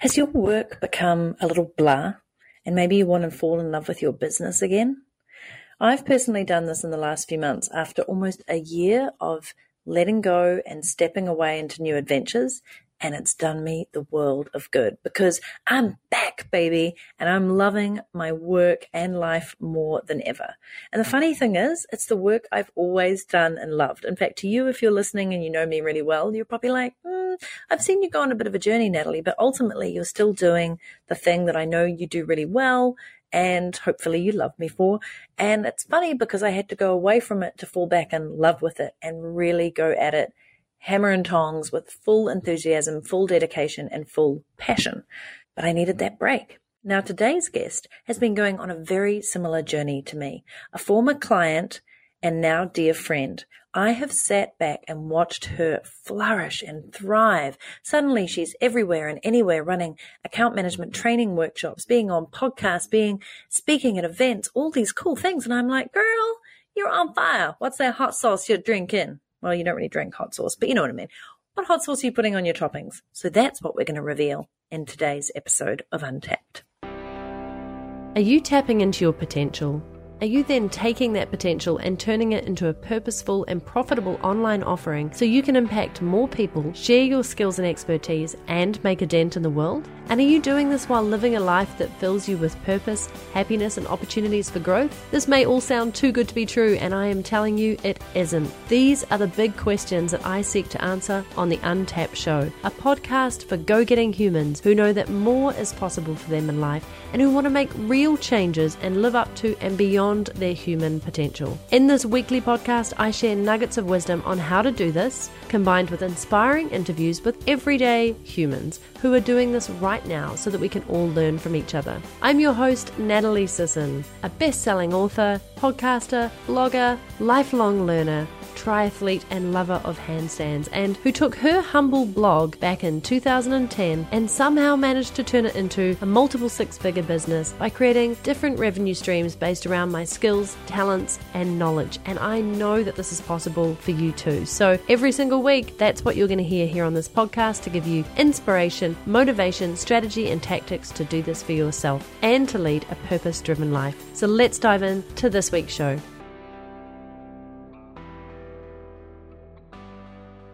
Has your work become a little blah and maybe you want to fall in love with your business again? I've personally done this in the last few months after almost a year of letting go and stepping away into new adventures and it's done me the world of good because I'm back, baby, and I'm loving my work and life more than ever. And the funny thing is, it's the work I've always done and loved. In fact, to you, if you're listening and you know me really well, you're probably like, mm, I've seen you go on a bit of a journey, Natalie, but ultimately you're still doing the thing that I know you do really well and hopefully you love me for. And it's funny because I had to go away from it to fall back in love with it and really go at it hammer and tongs with full enthusiasm, full dedication, and full passion. But I needed that break. Now, today's guest has been going on a very similar journey to me, a former client and now dear friend. I have sat back and watched her flourish and thrive. Suddenly she's everywhere and anywhere running account management training workshops, being on podcasts, being speaking at events, all these cool things. And I'm like, girl, you're on fire. What's that hot sauce you're drinking? Well, you don't really drink hot sauce, but you know what I mean. What hot sauce are you putting on your toppings? So that's what we're going to reveal in today's episode of Untapped. Are you tapping into your potential? Are you then taking that potential and turning it into a purposeful and profitable online offering so you can impact more people, share your skills and expertise, and make a dent in the world? And are you doing this while living a life that fills you with purpose, happiness, and opportunities for growth? This may all sound too good to be true, and I am telling you it isn't. These are the big questions that I seek to answer on the Untapped Show, a podcast for go getting humans who know that more is possible for them in life and who want to make real changes and live up to and beyond their human potential. In this weekly podcast, I share nuggets of wisdom on how to do this, combined with inspiring interviews with everyday humans who are doing this right now so that we can all learn from each other. I'm your host, Natalie Sisson, a best selling author, podcaster, blogger, lifelong learner triathlete and lover of handstands, and who took her humble blog back in 2010 and somehow managed to turn it into a multiple six figure business by creating different revenue streams based around my skills, talents, and knowledge. And I know that this is possible for you too. So every single week, that's what you're going to hear here on this podcast to give you inspiration, motivation, strategy, and tactics to do this for yourself and to lead a purpose driven life. So let's dive in to this week's show.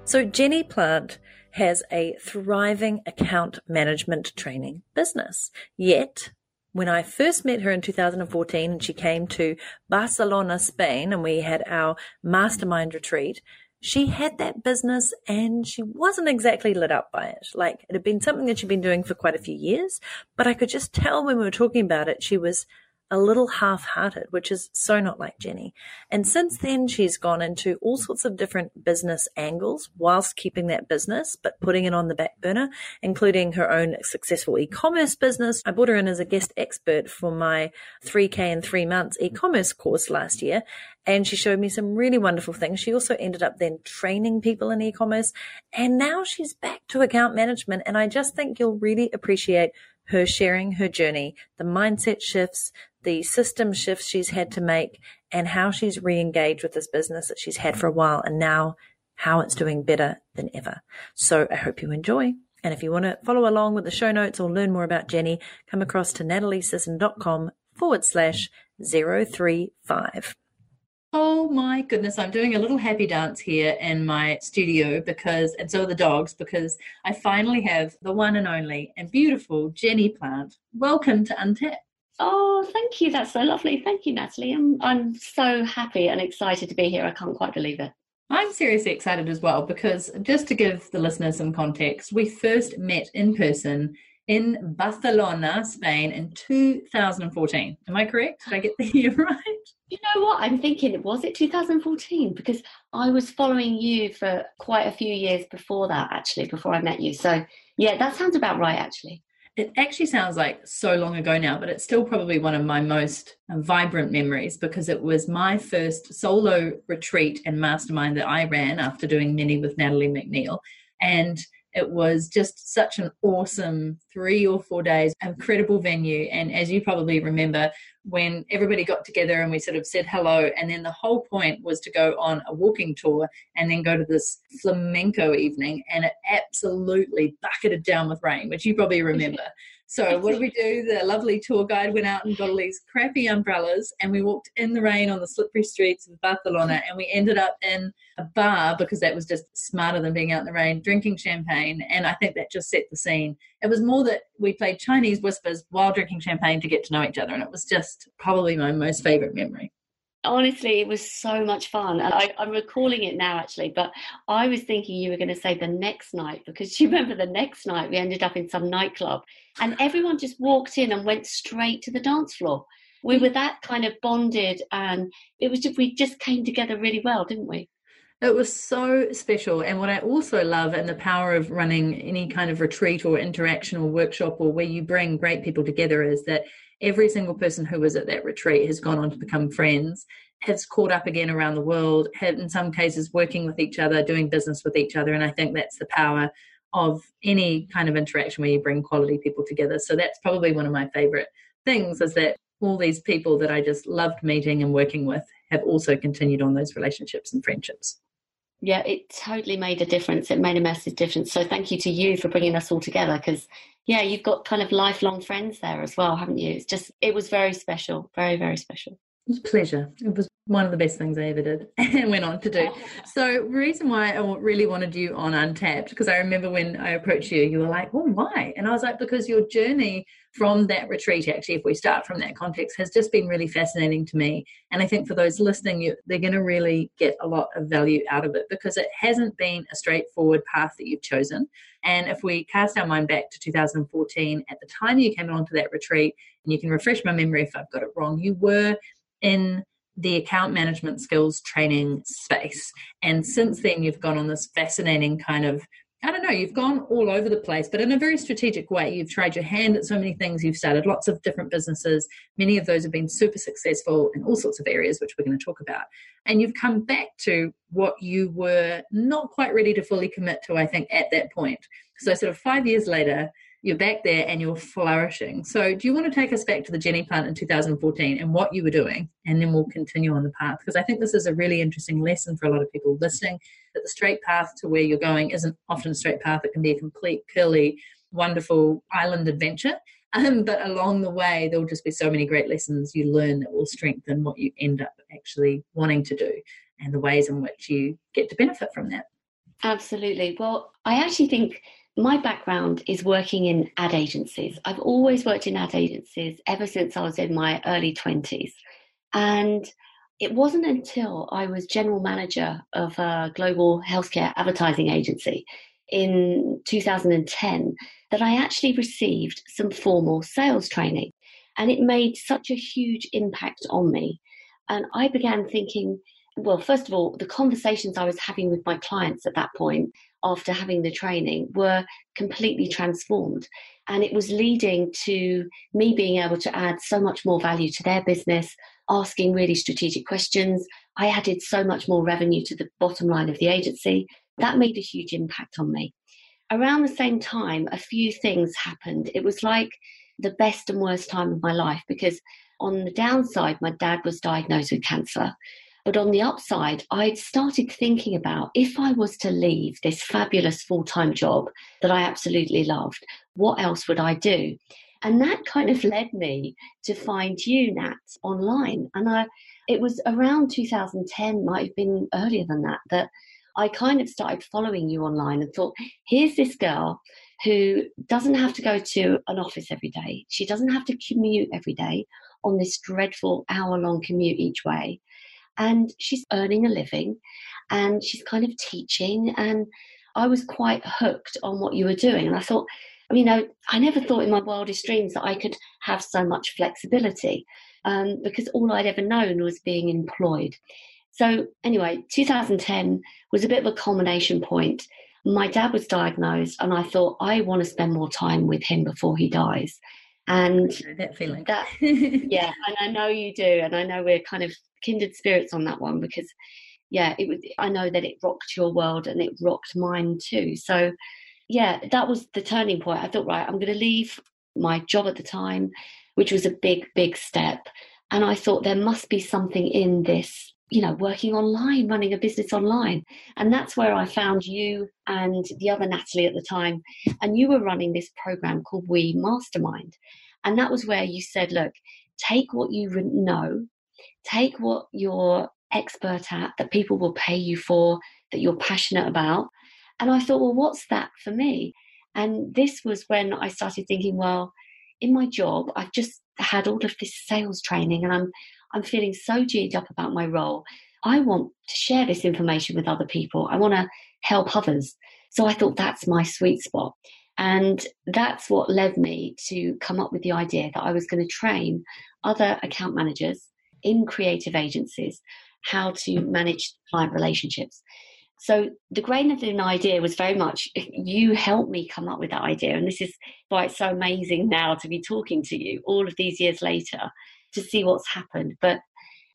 So Jenny Plant has a thriving account management training business. Yet, when I first met her in 2014 and she came to Barcelona, Spain, and we had our mastermind retreat, she had that business and she wasn't exactly lit up by it. Like it had been something that she'd been doing for quite a few years, but I could just tell when we were talking about it, she was a little half hearted, which is so not like Jenny. And since then, she's gone into all sorts of different business angles whilst keeping that business, but putting it on the back burner, including her own successful e commerce business. I brought her in as a guest expert for my 3K in three months e commerce course last year. And she showed me some really wonderful things. She also ended up then training people in e-commerce. And now she's back to account management. And I just think you'll really appreciate her sharing her journey, the mindset shifts, the system shifts she's had to make and how she's re-engaged with this business that she's had for a while and now how it's doing better than ever. So I hope you enjoy. And if you want to follow along with the show notes or learn more about Jenny, come across to nataliesisson.com forward slash 035. Oh my goodness, I'm doing a little happy dance here in my studio because, and so are the dogs, because I finally have the one and only and beautiful Jenny Plant. Welcome to Untap. Oh, thank you. That's so lovely. Thank you, Natalie. I'm I'm so happy and excited to be here. I can't quite believe it. I'm seriously excited as well because just to give the listeners some context, we first met in person in Barcelona, Spain in 2014. Am I correct? Did I get the year right? You know what? I'm thinking, was it 2014? Because I was following you for quite a few years before that, actually, before I met you. So, yeah, that sounds about right, actually it actually sounds like so long ago now, but it's still probably one of my most vibrant memories because it was my first solo retreat and mastermind that I ran after doing many with Natalie MacNeil. And It was just such an awesome three or four days, incredible venue. And as you probably remember, when everybody got together and we sort of said hello, and then the whole point was to go on a walking tour and then go to this flamenco evening, and it absolutely bucketed down with rain, which you probably remember. So what did we do? The lovely tour guide went out and got all these crappy umbrellas and we walked in the rain on the slippery streets of Barcelona and we ended up in a bar because that was just smarter than being out in the rain, drinking champagne. And I think that just set the scene. It was more that we played Chinese whispers while drinking champagne to get to know each other. And it was just probably my most favorite memory honestly, it was so much fun. And I, am recalling it now, actually. But I was thinking you were going to say the next night because you remember the next night we ended up in some nightclub and everyone just walked in and went straight to the dance floor. We mm. were that kind of bonded, and it was just, we just came together really well, didn't we? It was so special. And what I also love and the power of running any kind of retreat or interaction or workshop or where you bring great people together is that every single person who was at that retreat has gone on to become friends has caught up again around the world have in some cases working with each other doing business with each other and i think that's the power of any kind of interaction where you bring quality people together so that's probably one of my favorite things is that all these people that i just loved meeting and working with have also continued on those relationships and friendships yeah, it totally made a difference. It made a massive difference. So thank you to you for bringing us all together because, yeah, you've got kind of lifelong friends there as well, haven't you? It's just, it was very special, very, very special. It was a pleasure. It was one of the best things I ever did and went on to do. So, reason why I really wanted you on Untapped, because I remember when I approached you, you were like, "Well, why? And I was like, because your journey from that retreat, actually, if we start from that context, has just been really fascinating to me. And I think for those listening, you, they're going to really get a lot of value out of it because it hasn't been a straightforward path that you've chosen. And if we cast our mind back to 2014, at the time you came along to that retreat, and you can refresh my memory if I've got it wrong, you were in the account management skills training space. And since then, you've gone on this fascinating kind of I don't know, you've gone all over the place, but in a very strategic way. You've tried your hand at so many things. You've started lots of different businesses. Many of those have been super successful in all sorts of areas, which we're going to talk about. And you've come back to what you were not quite ready to fully commit to, I think, at that point. So, sort of five years later, you're back there and you're flourishing. So, do you want to take us back to the Jenny Plant in 2014 and what you were doing? And then we'll continue on the path because I think this is a really interesting lesson for a lot of people listening that the straight path to where you're going isn't often a straight path. It can be a complete, curly, wonderful island adventure. Um, but along the way, there'll just be so many great lessons you learn that will strengthen what you end up actually wanting to do and the ways in which you get to benefit from that. Absolutely. Well, I actually think my background is working in ad agencies. I've always worked in ad agencies ever since I was in my early 20s. And it wasn't until I was general manager of a global healthcare advertising agency in 2010 that I actually received some formal sales training. And it made such a huge impact on me. And I began thinking, well, first of all, the conversations I was having with my clients at that point after having the training were completely transformed. And it was leading to me being able to add so much more value to their business, asking really strategic questions. I added so much more revenue to the bottom line of the agency. That made a huge impact on me. Around the same time, a few things happened. It was like the best and worst time of my life because, on the downside, my dad was diagnosed with cancer. But on the upside, I'd started thinking about if I was to leave this fabulous full time job that I absolutely loved, what else would I do? And that kind of led me to find you, Nat, online. And I, it was around 2010, might have been earlier than that, that I kind of started following you online and thought, here's this girl who doesn't have to go to an office every day. She doesn't have to commute every day on this dreadful hour long commute each way and she's earning a living and she's kind of teaching and I was quite hooked on what you were doing and I thought I mean I, I never thought in my wildest dreams that I could have so much flexibility um, because all I'd ever known was being employed. So anyway 2010 was a bit of a culmination point. My dad was diagnosed and I thought I want to spend more time with him before he dies. And that feeling. that yeah and i know you do and i know we're kind of kindred spirits on that one because yeah it was i know that it rocked your world and it rocked mine too so yeah, that was the turning point. I thought, right, I'm going to leave my job at the time, which was a big, big step. And I thought there must be something in this, you know, working online, running a business online. And that's where I found you and the other Natalie at the time. And you were running this program called We Mastermind. And that was where you said, look, take what you know, take what you're expert at, that people will pay you for, that you're passionate about. And I thought, well, what's that for me? And this was when I started thinking, well, in my job, I've just had all of this sales training and I'm I'm feeling so geared up about my role. I want to share this information with other people. I want to help others. So I thought that's my sweet spot. And that's what led me to come up with the idea that I was going to train other account managers in creative agencies how to manage client relationships. So the grain of an idea was very much you helped me come up with that idea. And this is why it's so amazing now to be talking to you all of these years later to see what's happened. But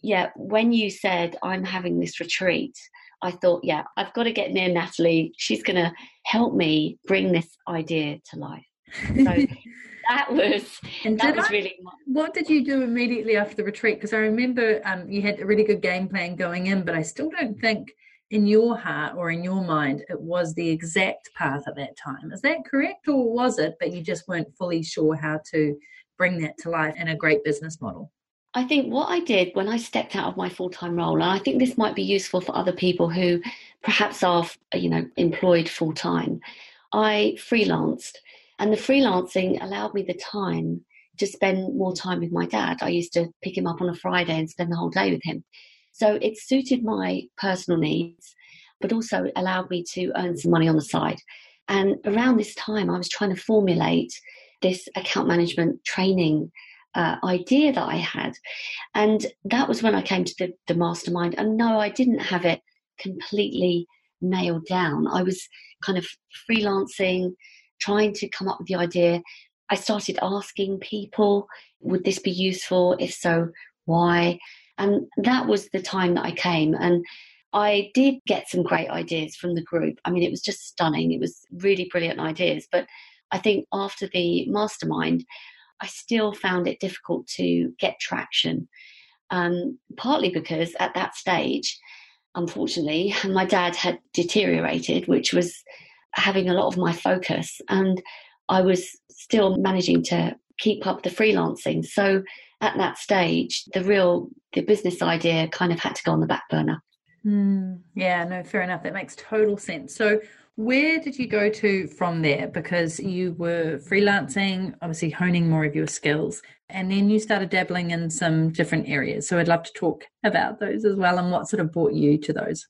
yeah, when you said I'm having this retreat, I thought, yeah, I've got to get near Natalie. She's going to help me bring this idea to life. So that was and that was I, really. What did you do immediately after the retreat? Because I remember um, you had a really good game plan going in, but I still don't think in your heart or in your mind it was the exact path at that time. Is that correct, or was it? But you just weren't fully sure how to bring that to life in a great business model. I think what I did when I stepped out of my full time role, and I think this might be useful for other people who perhaps are, you know, employed full time, I freelanced. And the freelancing allowed me the time to spend more time with my dad. I used to pick him up on a Friday and spend the whole day with him. So it suited my personal needs, but also allowed me to earn some money on the side. And around this time, I was trying to formulate this account management training uh, idea that I had. And that was when I came to the, the mastermind. And no, I didn't have it completely nailed down. I was kind of freelancing, trying to come up with the idea. I started asking people, would this be useful? If so, why? And that was the time that I came. And I did get some great ideas from the group. I mean, it was just stunning. It was really brilliant ideas. But I think after the mastermind, I still found it difficult to get traction. Um, partly because at that stage, unfortunately, my dad had deteriorated, which was having a lot of my focus. And I was still managing to keep up the freelancing. So at that stage, the real the business idea kind of had to go on the back burner. Mm, yeah, no, fair enough. That makes total sense. So where did you go to from there? Because you were freelancing, obviously honing more of your skills, and then you started dabbling in some different areas. So I'd love to talk about those as well and what sort of brought you to those.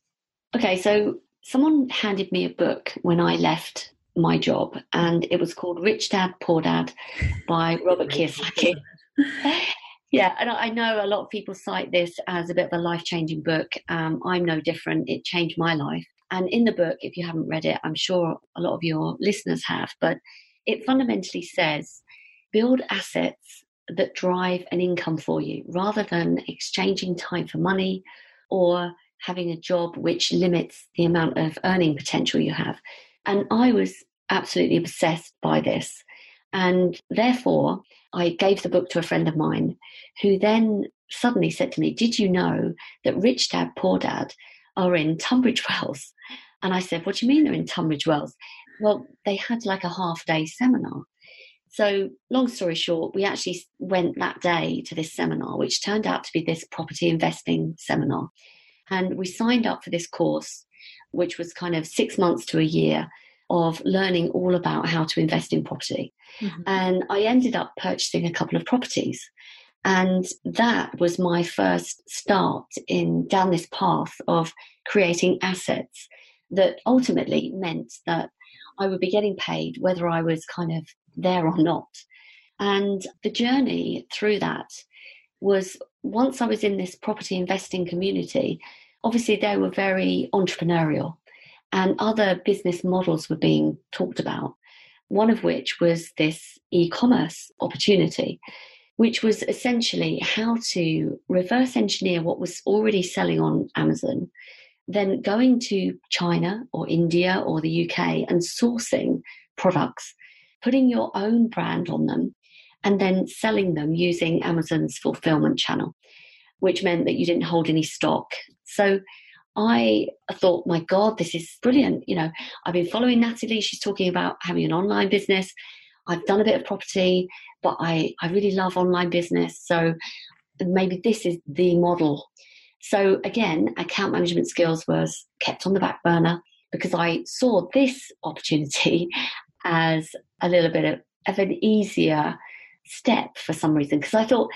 Okay, so someone handed me a book when I left my job, and it was called Rich Dad Poor Dad by Robert Kiyosaki. yeah, and I know a lot of people cite this as a bit of a life changing book. Um, I'm no different. It changed my life. And in the book, if you haven't read it, I'm sure a lot of your listeners have, but it fundamentally says build assets that drive an income for you rather than exchanging time for money or having a job which limits the amount of earning potential you have. And I was absolutely obsessed by this. And therefore, I gave the book to a friend of mine who then suddenly said to me, Did you know that Rich Dad Poor Dad are in Tunbridge Wells. And I said, What do you mean they're in Tunbridge Wells? Well, they had like a half day seminar. So, long story short, we actually went that day to this seminar, which turned out to be this property investing seminar. And we signed up for this course, which was kind of six months to a year of learning all about how to invest in property. Mm-hmm. And I ended up purchasing a couple of properties. And that was my first start in down this path of creating assets that ultimately meant that I would be getting paid whether I was kind of there or not. And the journey through that was once I was in this property investing community, obviously they were very entrepreneurial and other business models were being talked about. One of which was this e commerce opportunity which was essentially how to reverse engineer what was already selling on Amazon, then going to China or India or the UK and sourcing products, putting your own brand on them, and then selling them using Amazon's fulfillment channel, which meant that you didn't hold any stock. So I thought, my God, this is brilliant. You know, I've been following Natalie. She's talking about having an online business. I've done a bit of property, but I, I really love online business. So maybe this is the model. So again, account management skills was kept on the back burner because I saw this opportunity as a little bit of, of an easier step for some reason because I thought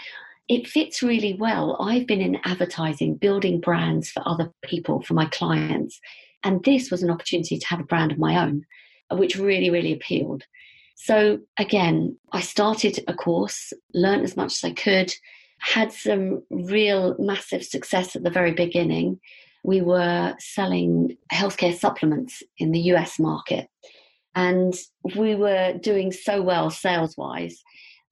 it fits really well. I've been in advertising, building brands for other people, for my clients. And this was an opportunity to have a brand of my own, which really, really appealed. So again, I started a course, learned as much as I could, had some real massive success at the very beginning. We were selling healthcare supplements in the US market. And we were doing so well sales wise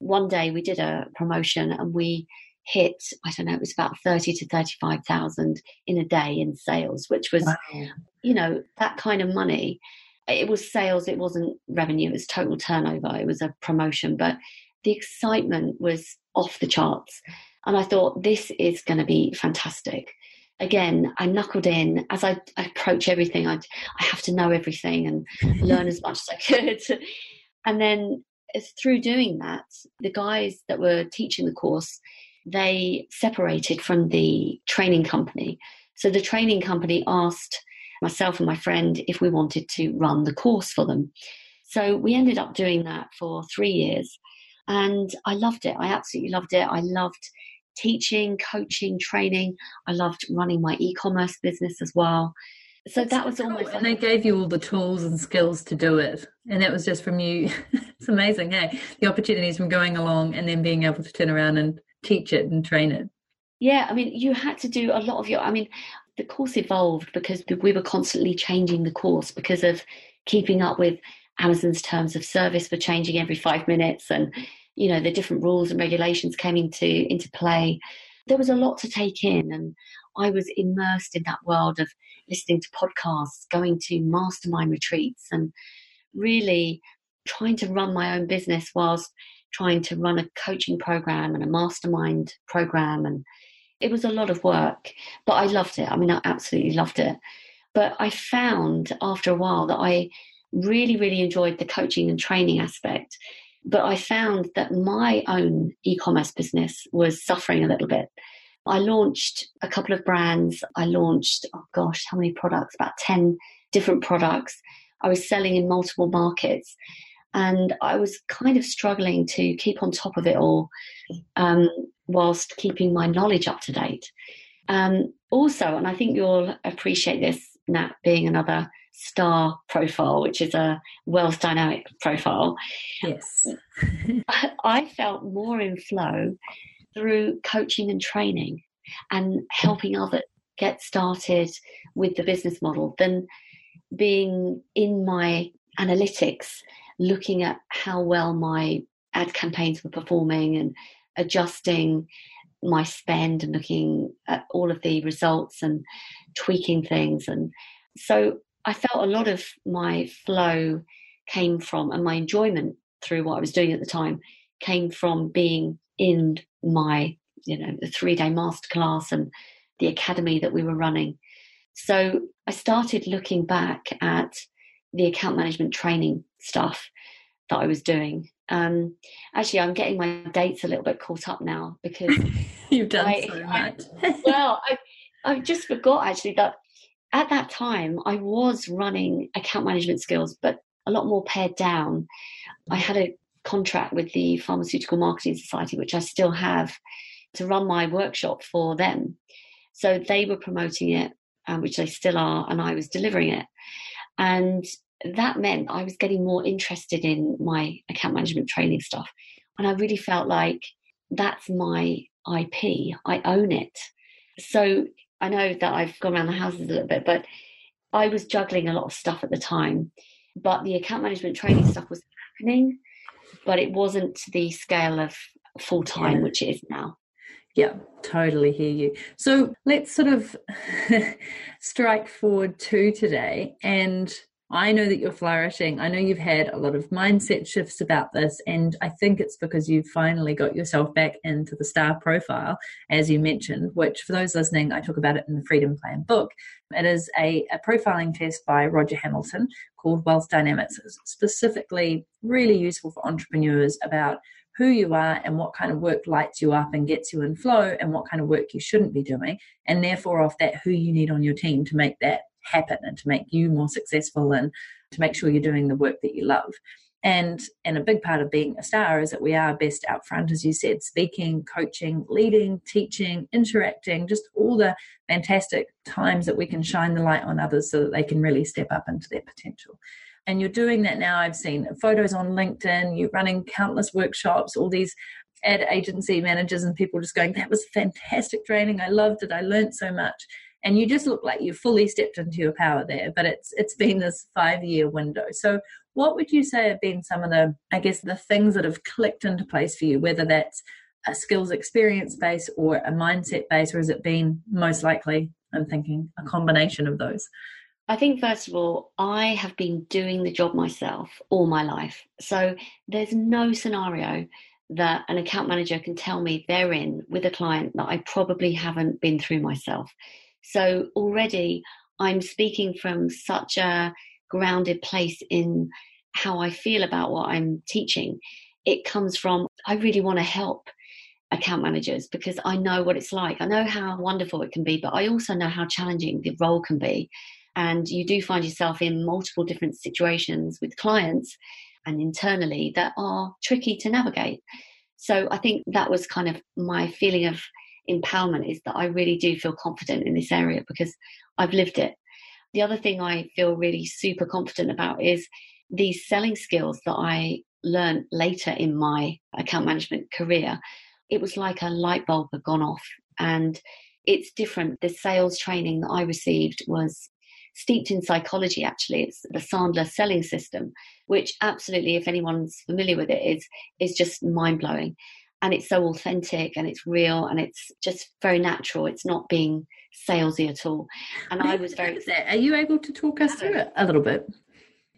one day we did a promotion and we hit I don't know it was about thirty to thirty five thousand in a day in sales, which was wow. you know that kind of money. It was sales, it wasn't revenue, it was total turnover. It was a promotion, but the excitement was off the charts. And I thought this is going to be fantastic. Again, I knuckled in as I, I approach everything. I I have to know everything and learn as much as I could. And then through doing that, the guys that were teaching the course, they separated from the training company. So the training company asked myself and my friend if we wanted to run the course for them. So we ended up doing that for three years. And I loved it. I absolutely loved it. I loved teaching, coaching, training. I loved running my e commerce business as well so that was almost and they gave you all the tools and skills to do it. And that was just from you. It's amazing hey? The opportunities from going along and then being able to turn around and teach it and train it. Yeah i mean you had to do a lot of your i mean the course evolved because we were constantly changing the course because of keeping up with amazon's terms of service for changing every five minutes and you know the different rules and regulations came into into play. There was a lot to take in and I was immersed in that world of listening to podcasts, going to mastermind retreats, and really trying to run my own business whilst trying to run a coaching program and a mastermind program. And it was a lot of work, but I loved it. I mean, I absolutely loved it. But I found after a while that I really, really enjoyed the coaching and training aspect. But I found that my own e commerce business was suffering a little bit. I launched a couple of brands. I launched, oh gosh, how many products? About 10 different products. I was selling in multiple markets. And I was kind of struggling to keep on top of it all um, whilst keeping my knowledge up to date. Um, also, and I think you'll appreciate this, Nat, being another star profile, which is a wealth dynamic profile. Yes. I felt more in flow through coaching and training and helping others get started with the business model than being in my analytics, looking at how well my ad campaigns were performing and adjusting my spend and looking at all of the results and tweaking things. And so I felt a lot of my flow came from and my enjoyment through what I was doing at the time came from being in my, you know, the three day masterclass and the academy that we were running. So I started looking back at the account management training stuff that I was doing. Um, actually, I'm getting my dates a little bit caught up now because you've done I, so much. I, well, I, I just forgot actually that at that time I was running account management skills, but a lot more pared down. I had a contract with the Pharmaceutical Marketing Society, which I still have, to run my workshop for them. So they were promoting it, um, which they still are, and I was delivering it. And that meant I was getting more interested in my account management training stuff. And I really felt like that's my IP, I own it. So I know that I've gone around the houses a little bit, but I was juggling a lot of stuff at the time. But the account management training stuff was happening but it wasn't to the scale of full time, yeah. which it is now. Yeah, totally hear you. So let's sort of strike forward to today. And I know that you're flourishing. I know you've had a lot of mindset shifts about this. And I think it's because you've finally got yourself back into the star profile, as you mentioned, which for those listening, I talk about it in the Freedom Plan book. It is a, a profiling test by Roger Hamilton called Wealth Dynamics. It's specifically really useful for entrepreneurs about who you are and what kind of work lights you up and gets you in flow and what kind of work you shouldn't be doing and therefore off that who you need on your team to make that happen and to make you more successful and to make sure you're doing the work that you love and and a big part of being a star is that we are best out front as you said speaking coaching leading teaching interacting just all the fantastic times that we can shine the light on others so that they can really step up into their potential and you're doing that now. I've seen photos on LinkedIn, you're running countless workshops, all these ad agency managers and people just going, That was fantastic training. I loved it. I learned so much. And you just look like you fully stepped into your power there. But it's it's been this five year window. So what would you say have been some of the I guess the things that have clicked into place for you, whether that's a skills experience base or a mindset base, or has it been most likely, I'm thinking, a combination of those? I think, first of all, I have been doing the job myself all my life. So there's no scenario that an account manager can tell me they're in with a client that I probably haven't been through myself. So already I'm speaking from such a grounded place in how I feel about what I'm teaching. It comes from, I really want to help account managers because I know what it's like. I know how wonderful it can be, but I also know how challenging the role can be and you do find yourself in multiple different situations with clients and internally that are tricky to navigate. So I think that was kind of my feeling of empowerment is that I really do feel confident in this area because I've lived it. The other thing I feel really super confident about is these selling skills that I learned later in my account management career. It was like a light bulb had gone off and it's different. The sales training that I received was steeped in psychology, actually. It's the Sandler selling system, which absolutely, if anyone's familiar with it, is, is just mind blowing. And it's so authentic and it's real and it's just very natural. It's not being salesy at all. And I was very. Are you able to talk us through it a little bit?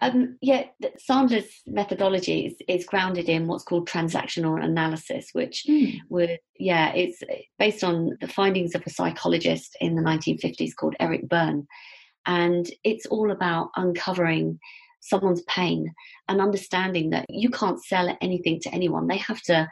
Um, yeah, Sandler's methodology is, is, grounded in what's called transactional analysis, which mm. would, yeah, it's based on the findings of a psychologist in the 1950s called Eric Berne. And it's all about uncovering someone's pain and understanding that you can't sell anything to anyone. They have to,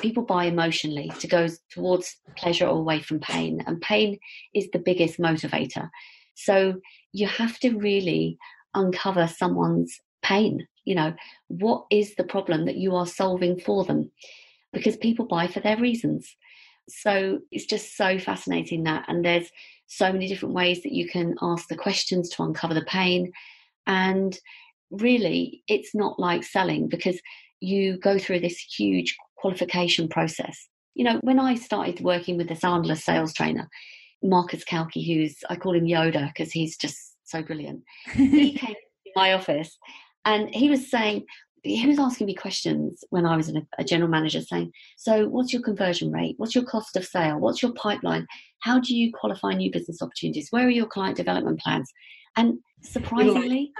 people buy emotionally to go towards pleasure or away from pain. And pain is the biggest motivator. So you have to really uncover someone's pain. You know, what is the problem that you are solving for them? Because people buy for their reasons. So it's just so fascinating that. And there's so many different ways that you can ask the questions to uncover the pain. And really, it's not like selling because you go through this huge qualification process. You know, when I started working with the Sandler sales trainer, Marcus Kalki, who's, I call him Yoda because he's just so brilliant, he came to my office and he was saying, he was asking me questions when I was a, a general manager saying, So, what's your conversion rate? What's your cost of sale? What's your pipeline? How do you qualify new business opportunities? Where are your client development plans? And surprisingly.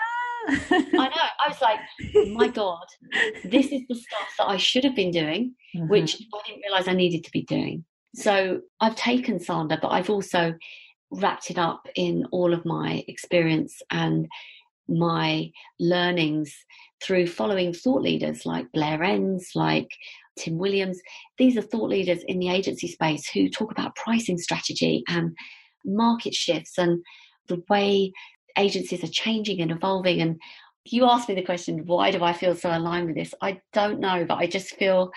I know, I was like, My God, this is the stuff that I should have been doing, mm-hmm. which I didn't realize I needed to be doing. So, I've taken Sandler, but I've also wrapped it up in all of my experience and my learnings through following thought leaders like Blair Enns, like Tim Williams. These are thought leaders in the agency space who talk about pricing strategy and market shifts and the way agencies are changing and evolving. And you asked me the question, why do I feel so aligned with this? I don't know, but I just feel,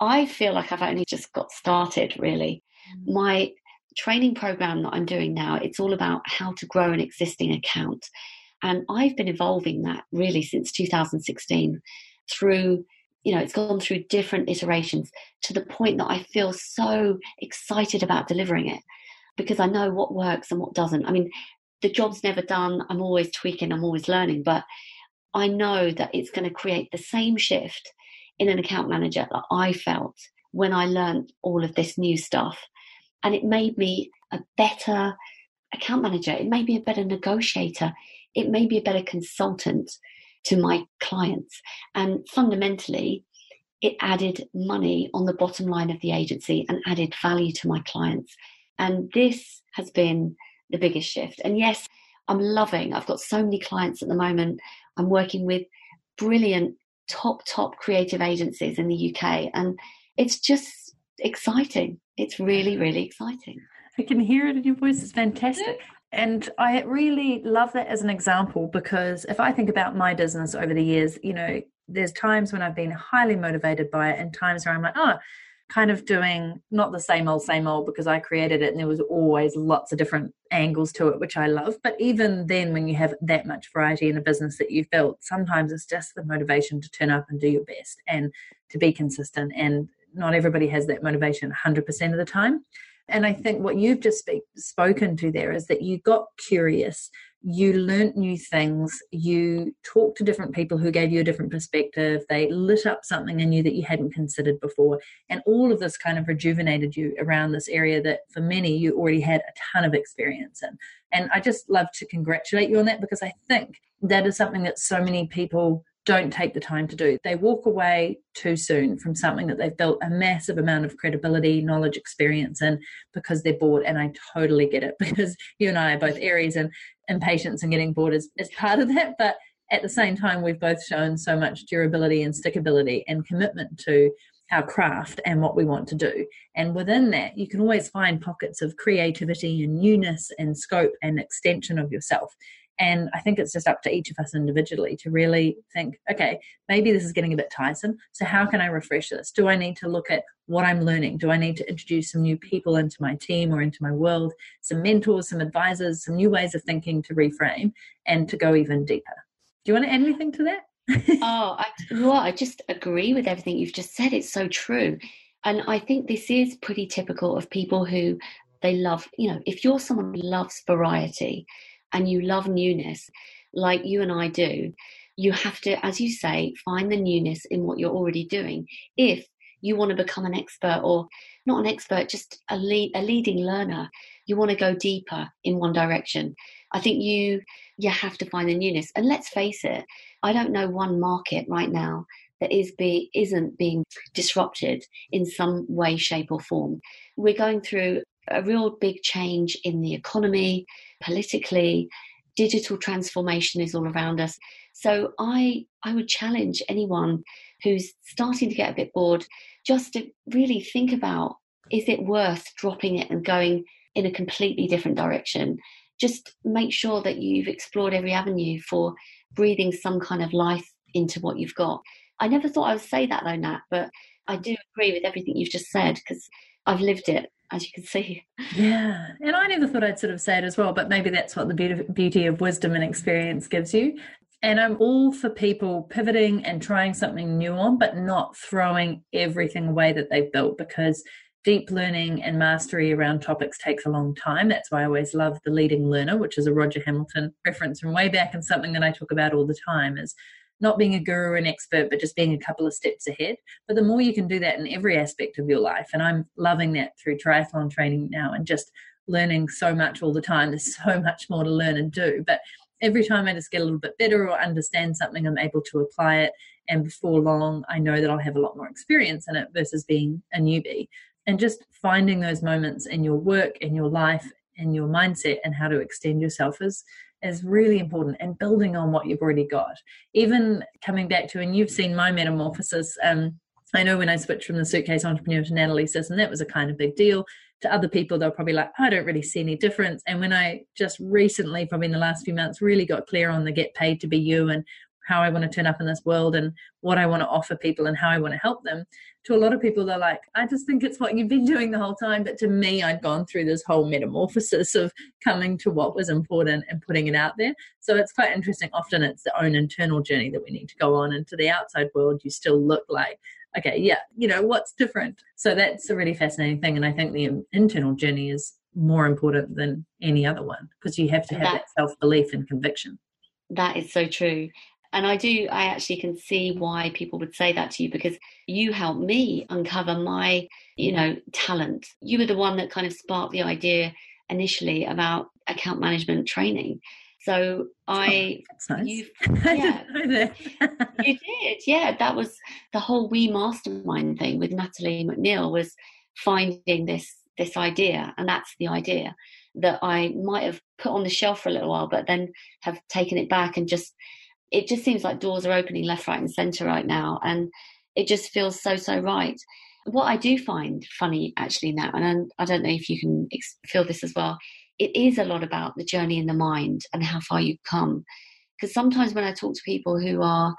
I feel like I've only just got started really. Mm. My training program that I'm doing now, it's all about how to grow an existing account. And I've been evolving that really since 2016 through, you know, it's gone through different iterations to the point that I feel so excited about delivering it because I know what works and what doesn't. I mean, the job's never done. I'm always tweaking, I'm always learning, but I know that it's going to create the same shift in an account manager that I felt when I learned all of this new stuff. And it made me a better account manager. It made me a better negotiator. It made me a better consultant to my clients. And fundamentally, it added money on the bottom line of the agency and added value to my clients. And this has been the biggest shift. And yes, I'm loving, I've got so many clients at the moment. I'm working with brilliant, top, top creative agencies in the UK. And it's just exciting. It's really, really exciting. I can hear it in your voice. It's fantastic. And I really love that as an example because if I think about my business over the years, you know, there's times when I've been highly motivated by it and times where I'm like, oh, kind of doing not the same old, same old because I created it and there was always lots of different angles to it, which I love. But even then, when you have that much variety in a business that you've built, sometimes it's just the motivation to turn up and do your best and to be consistent. And not everybody has that motivation 100% of the time. And I think what you've just speak, spoken to there is that you got curious, you learnt new things, you talked to different people who gave you a different perspective, they lit up something in you that you hadn't considered before. And all of this kind of rejuvenated you around this area that for many you already had a ton of experience in. And I just love to congratulate you on that because I think that is something that so many people don't take the time to do. They walk away too soon from something that they've built a massive amount of credibility, knowledge, experience in because they're bored. And I totally get it because you and I are both Aries and impatience and getting bored is, is part of that. But at the same time, we've both shown so much durability and stickability and commitment to our craft and what we want to do. And within that, you can always find pockets of creativity and newness and scope and extension of yourself. And I think it's just up to each of us individually to really think, okay, maybe this is getting a bit tiresome. So, how can I refresh this? Do I need to look at what I'm learning? Do I need to introduce some new people into my team or into my world, some mentors, some advisors, some new ways of thinking to reframe and to go even deeper? Do you want to add anything to that? oh, I, well, I just agree with everything you've just said. It's so true. And I think this is pretty typical of people who they love, you know, if you're someone who loves variety, and you love newness like you and I do, you have to, as you say, find the newness in what you're already doing. If you want to become an expert or not an expert, just a lead, a leading learner, you want to go deeper in one direction. I think you you have to find the newness. And let's face it, I don't know one market right now that is be isn't being disrupted in some way, shape, or form. We're going through a real big change in the economy, politically, digital transformation is all around us. So I I would challenge anyone who's starting to get a bit bored just to really think about is it worth dropping it and going in a completely different direction? Just make sure that you've explored every avenue for breathing some kind of life into what you've got. I never thought I would say that though, Nat, but I do agree with everything you've just said because I've lived it as you can see. Yeah, and I never thought I'd sort of say it as well, but maybe that's what the beauty of wisdom and experience gives you. And I'm all for people pivoting and trying something new on, but not throwing everything away that they've built because deep learning and mastery around topics takes a long time. That's why I always love the leading learner, which is a Roger Hamilton reference from way back and something that I talk about all the time is not being a guru or an expert, but just being a couple of steps ahead. But the more you can do that in every aspect of your life, and I'm loving that through triathlon training now and just learning so much all the time. There's so much more to learn and do. But every time I just get a little bit better or understand something, I'm able to apply it. And before long, I know that I'll have a lot more experience in it versus being a newbie. And just finding those moments in your work, in your life, in your mindset, and how to extend yourself is is really important and building on what you've already got. Even coming back to, and you've seen my metamorphosis. Um, I know when I switched from the suitcase entrepreneur to Natalie Sisson, and that was a kind of big deal. To other people, they're probably like, I don't really see any difference. And when I just recently, probably in the last few months, really got clear on the get paid to be you and how I want to turn up in this world and what I want to offer people and how I want to help them. To a lot of people, they're like, I just think it's what you've been doing the whole time. But to me, I'd gone through this whole metamorphosis of coming to what was important and putting it out there. So it's quite interesting. Often it's the own internal journey that we need to go on. And to the outside world, you still look like, okay, yeah, you know, what's different? So that's a really fascinating thing. And I think the internal journey is more important than any other one because you have to have that, that self belief and conviction. That is so true And I do, I actually can see why people would say that to you because you helped me uncover my, you know, talent. You were the one that kind of sparked the idea initially about account management training. So I, oh, nice. you, yeah, you did, yeah. That was the whole We Mastermind thing with Natalie MacNeil was finding this this idea, and that's the idea that I might have put on the shelf for a little while, but then have taken it back and just it just seems like doors are opening left, right, and centre right now, and it just feels so so right. What I do find funny actually now, and I don't know if you can feel this as well, it is a lot about the journey in the mind and how far you've come. Because sometimes when I talk to people who are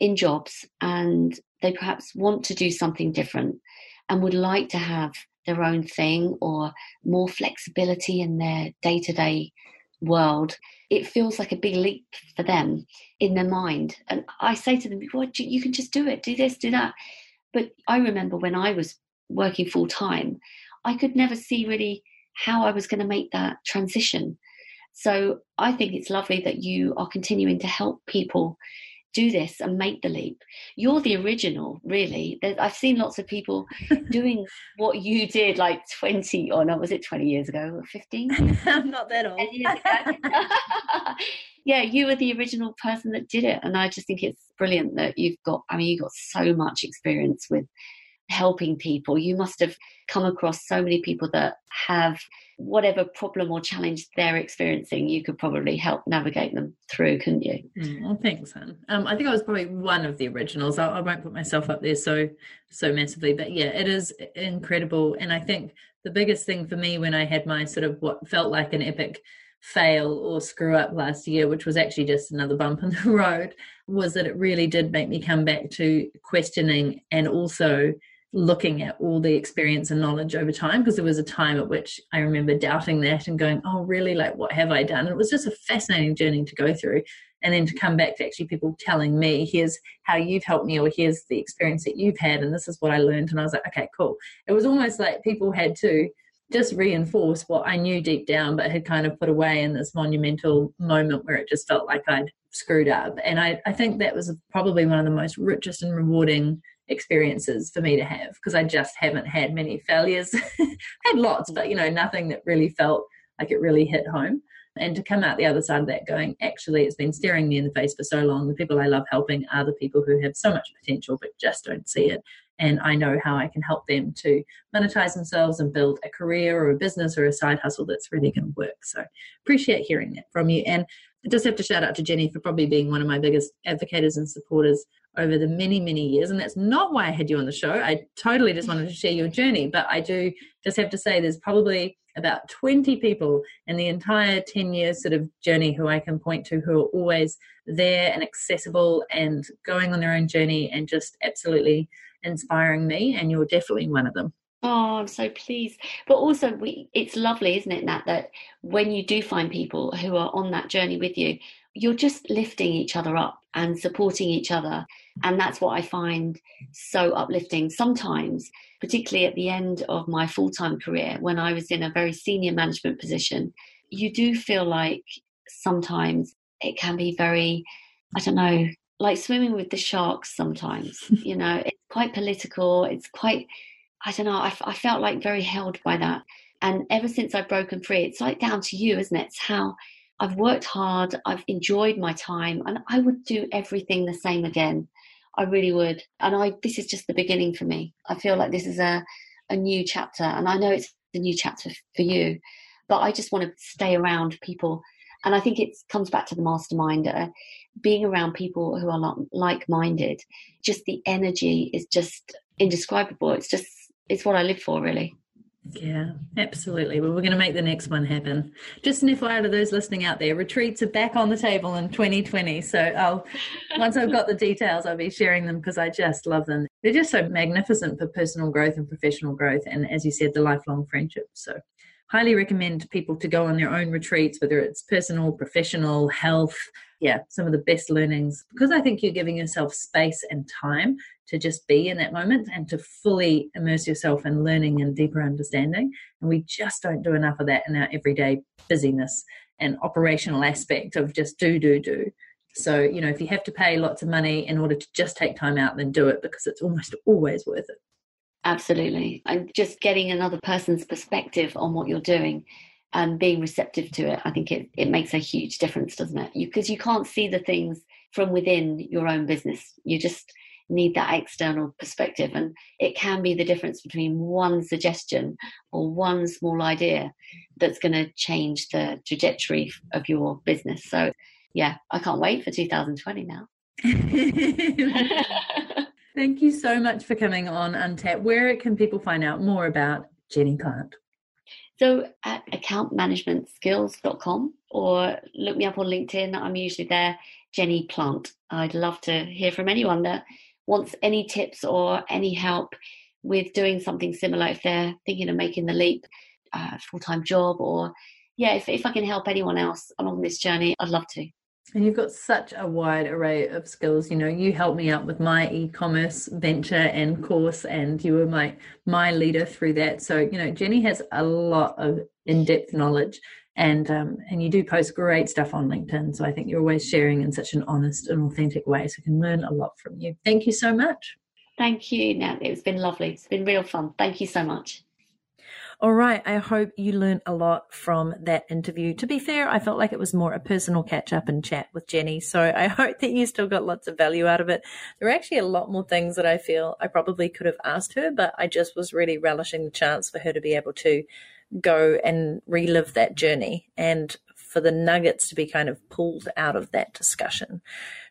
in jobs and they perhaps want to do something different and would like to have their own thing or more flexibility in their day to day world, it feels like a big leap for them in their mind. And I say to them, well, you can just do it, do this, do that. But I remember when I was working full time, I could never see really how I was going to make that transition. So I think it's lovely that you are continuing to help people do this and make the leap. You're the original, really. I've seen lots of people doing what you did like 20 or no, was it 20 years ago 15? I'm not that old. yeah, you were the original person that did it. And I just think it's brilliant that you've got, I mean, you've got so much experience with helping people. You must have come across so many people that have whatever problem or challenge they're experiencing, you could probably help navigate them through, couldn't you? Mm, well, thanks, Anne. Um, I think I was probably one of the originals. I, I won't put myself up there so so massively, but yeah, it is incredible. And I think the biggest thing for me when I had my sort of what felt like an epic fail or screw up last year, which was actually just another bump in the road, was that it really did make me come back to questioning and also looking at all the experience and knowledge over time because there was a time at which I remember doubting that and going, oh, really? Like, what have I done? And it was just a fascinating journey to go through. And then to come back to actually people telling me, here's how you've helped me, or here's the experience that you've had, and this is what I learned. And I was like, okay, cool. It was almost like people had to just reinforce what I knew deep down, but had kind of put away in this monumental moment where it just felt like I'd screwed up. And I, I think that was probably one of the most richest and rewarding experiences for me to have because I just haven't had many failures. had lots, but you know, nothing that really felt like it really hit home. And to come out the other side of that going, actually, it's been staring me in the face for so long. The people I love helping are the people who have so much potential but just don't see it. And I know how I can help them to monetize themselves and build a career or a business or a side hustle that's really going to work. So appreciate hearing that from you. And I just have to shout out to Jenny for probably being one of my biggest advocates and supporters over the many, many years. And that's not why I had you on the show. I totally just wanted to share your journey. But I do just have to say there's probably about 20 people in the entire 10 years sort of journey who I can point to who are always there and accessible and going on their own journey and just absolutely inspiring me. And you're definitely one of them. Oh, I'm so pleased. But also, we, it's lovely, isn't it, Nat, that when you do find people who are on that journey with you, you're just lifting each other up and supporting each other. And that's what I find so uplifting. Sometimes, particularly at the end of my full time career, when I was in a very senior management position, you do feel like sometimes it can be very, I don't know, like swimming with the sharks sometimes. you know, it's quite political, it's quite, I don't know, I, I felt like very held by that. And ever since I've broken free, it's like down to you, isn't it? It's how I've worked hard, I've enjoyed my time, and I would do everything the same again. I really would. And I this is just the beginning for me. I feel like this is a, a new chapter, and I know it's a new chapter for you, but I just want to stay around people. And I think it comes back to the mastermind, uh, being around people who are like minded. Just the energy is just indescribable. It's just, it's what I live for, really. Yeah, absolutely. Well, we're going to make the next one happen. Just an FYI to those listening out there, retreats are back on the table in 2020. So I'll once I've got the details, I'll be sharing them because I just love them. They're just so magnificent for personal growth and professional growth, and as you said, the lifelong friendship. So highly recommend people to go on their own retreats, whether it's personal, professional, health. Yeah, some of the best learnings because I think you're giving yourself space and time to just be in that moment and to fully immerse yourself in learning and deeper understanding. And we just don't do enough of that in our everyday busyness and operational aspect of just do, do, do. So, you know, if you have to pay lots of money in order to just take time out, then do it because it's almost always worth it. Absolutely. And just getting another person's perspective on what you're doing and being receptive to it, I think it, it makes a huge difference, doesn't it? Because you, you can't see the things from within your own business. You just need that external perspective. And it can be the difference between one suggestion or one small idea that's going to change the trajectory of your business. So, yeah, I can't wait for 2020 now. Thank you so much for coming on Untapped. Where can people find out more about Jenny Plant? So at accountmanagementskills.com or look me up on LinkedIn. I'm usually there, Jenny Plant. I'd love to hear from anyone that wants any tips or any help with doing something similar if they're thinking of making the leap, uh, full time job, or yeah, if, if I can help anyone else along this journey, I'd love to. And you've got such a wide array of skills. You know, you helped me out with my e-commerce venture and course, and you were my my leader through that. So, you know, Jenny has a lot of in-depth knowledge, and um, and you do post great stuff on LinkedIn. So I think you're always sharing in such an honest and authentic way. So I can learn a lot from you. Thank you so much. Thank you, Nat. It's been lovely. It's been real fun. Thank you so much. All right. I hope you learned a lot from that interview. To be fair, I felt like it was more a personal catch up and chat with Jenny. So I hope that you still got lots of value out of it. There are actually a lot more things that I feel I probably could have asked her, but I just was really relishing the chance for her to be able to go and relive that journey and for the nuggets to be kind of pulled out of that discussion.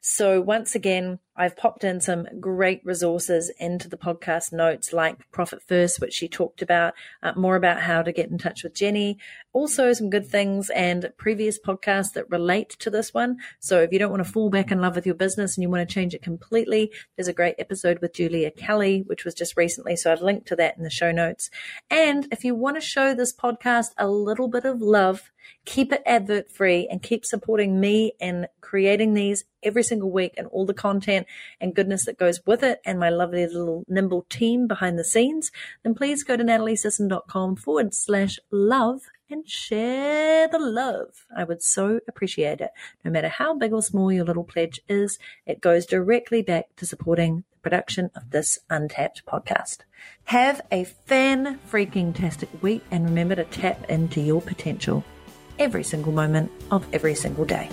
So once again, I've popped in some great resources into the podcast notes, like Profit First, which she talked about, uh, more about how to get in touch with Jenny. Also, some good things and previous podcasts that relate to this one. So if you don't want to fall back in love with your business and you want to change it completely, there's a great episode with Julia Kelly, which was just recently. So I've linked to that in the show notes. And if you want to show this podcast a little bit of love, keep it advert free and keep supporting me in creating these every single week and all the content and goodness that goes with it and my lovely little nimble team behind the scenes, then please go to nataliesisson.com forward slash love and share the love. I would so appreciate it. No matter how big or small your little pledge is, it goes directly back to supporting the production of this untapped podcast. Have a fan freaking tastic week and remember to tap into your potential every single moment of every single day.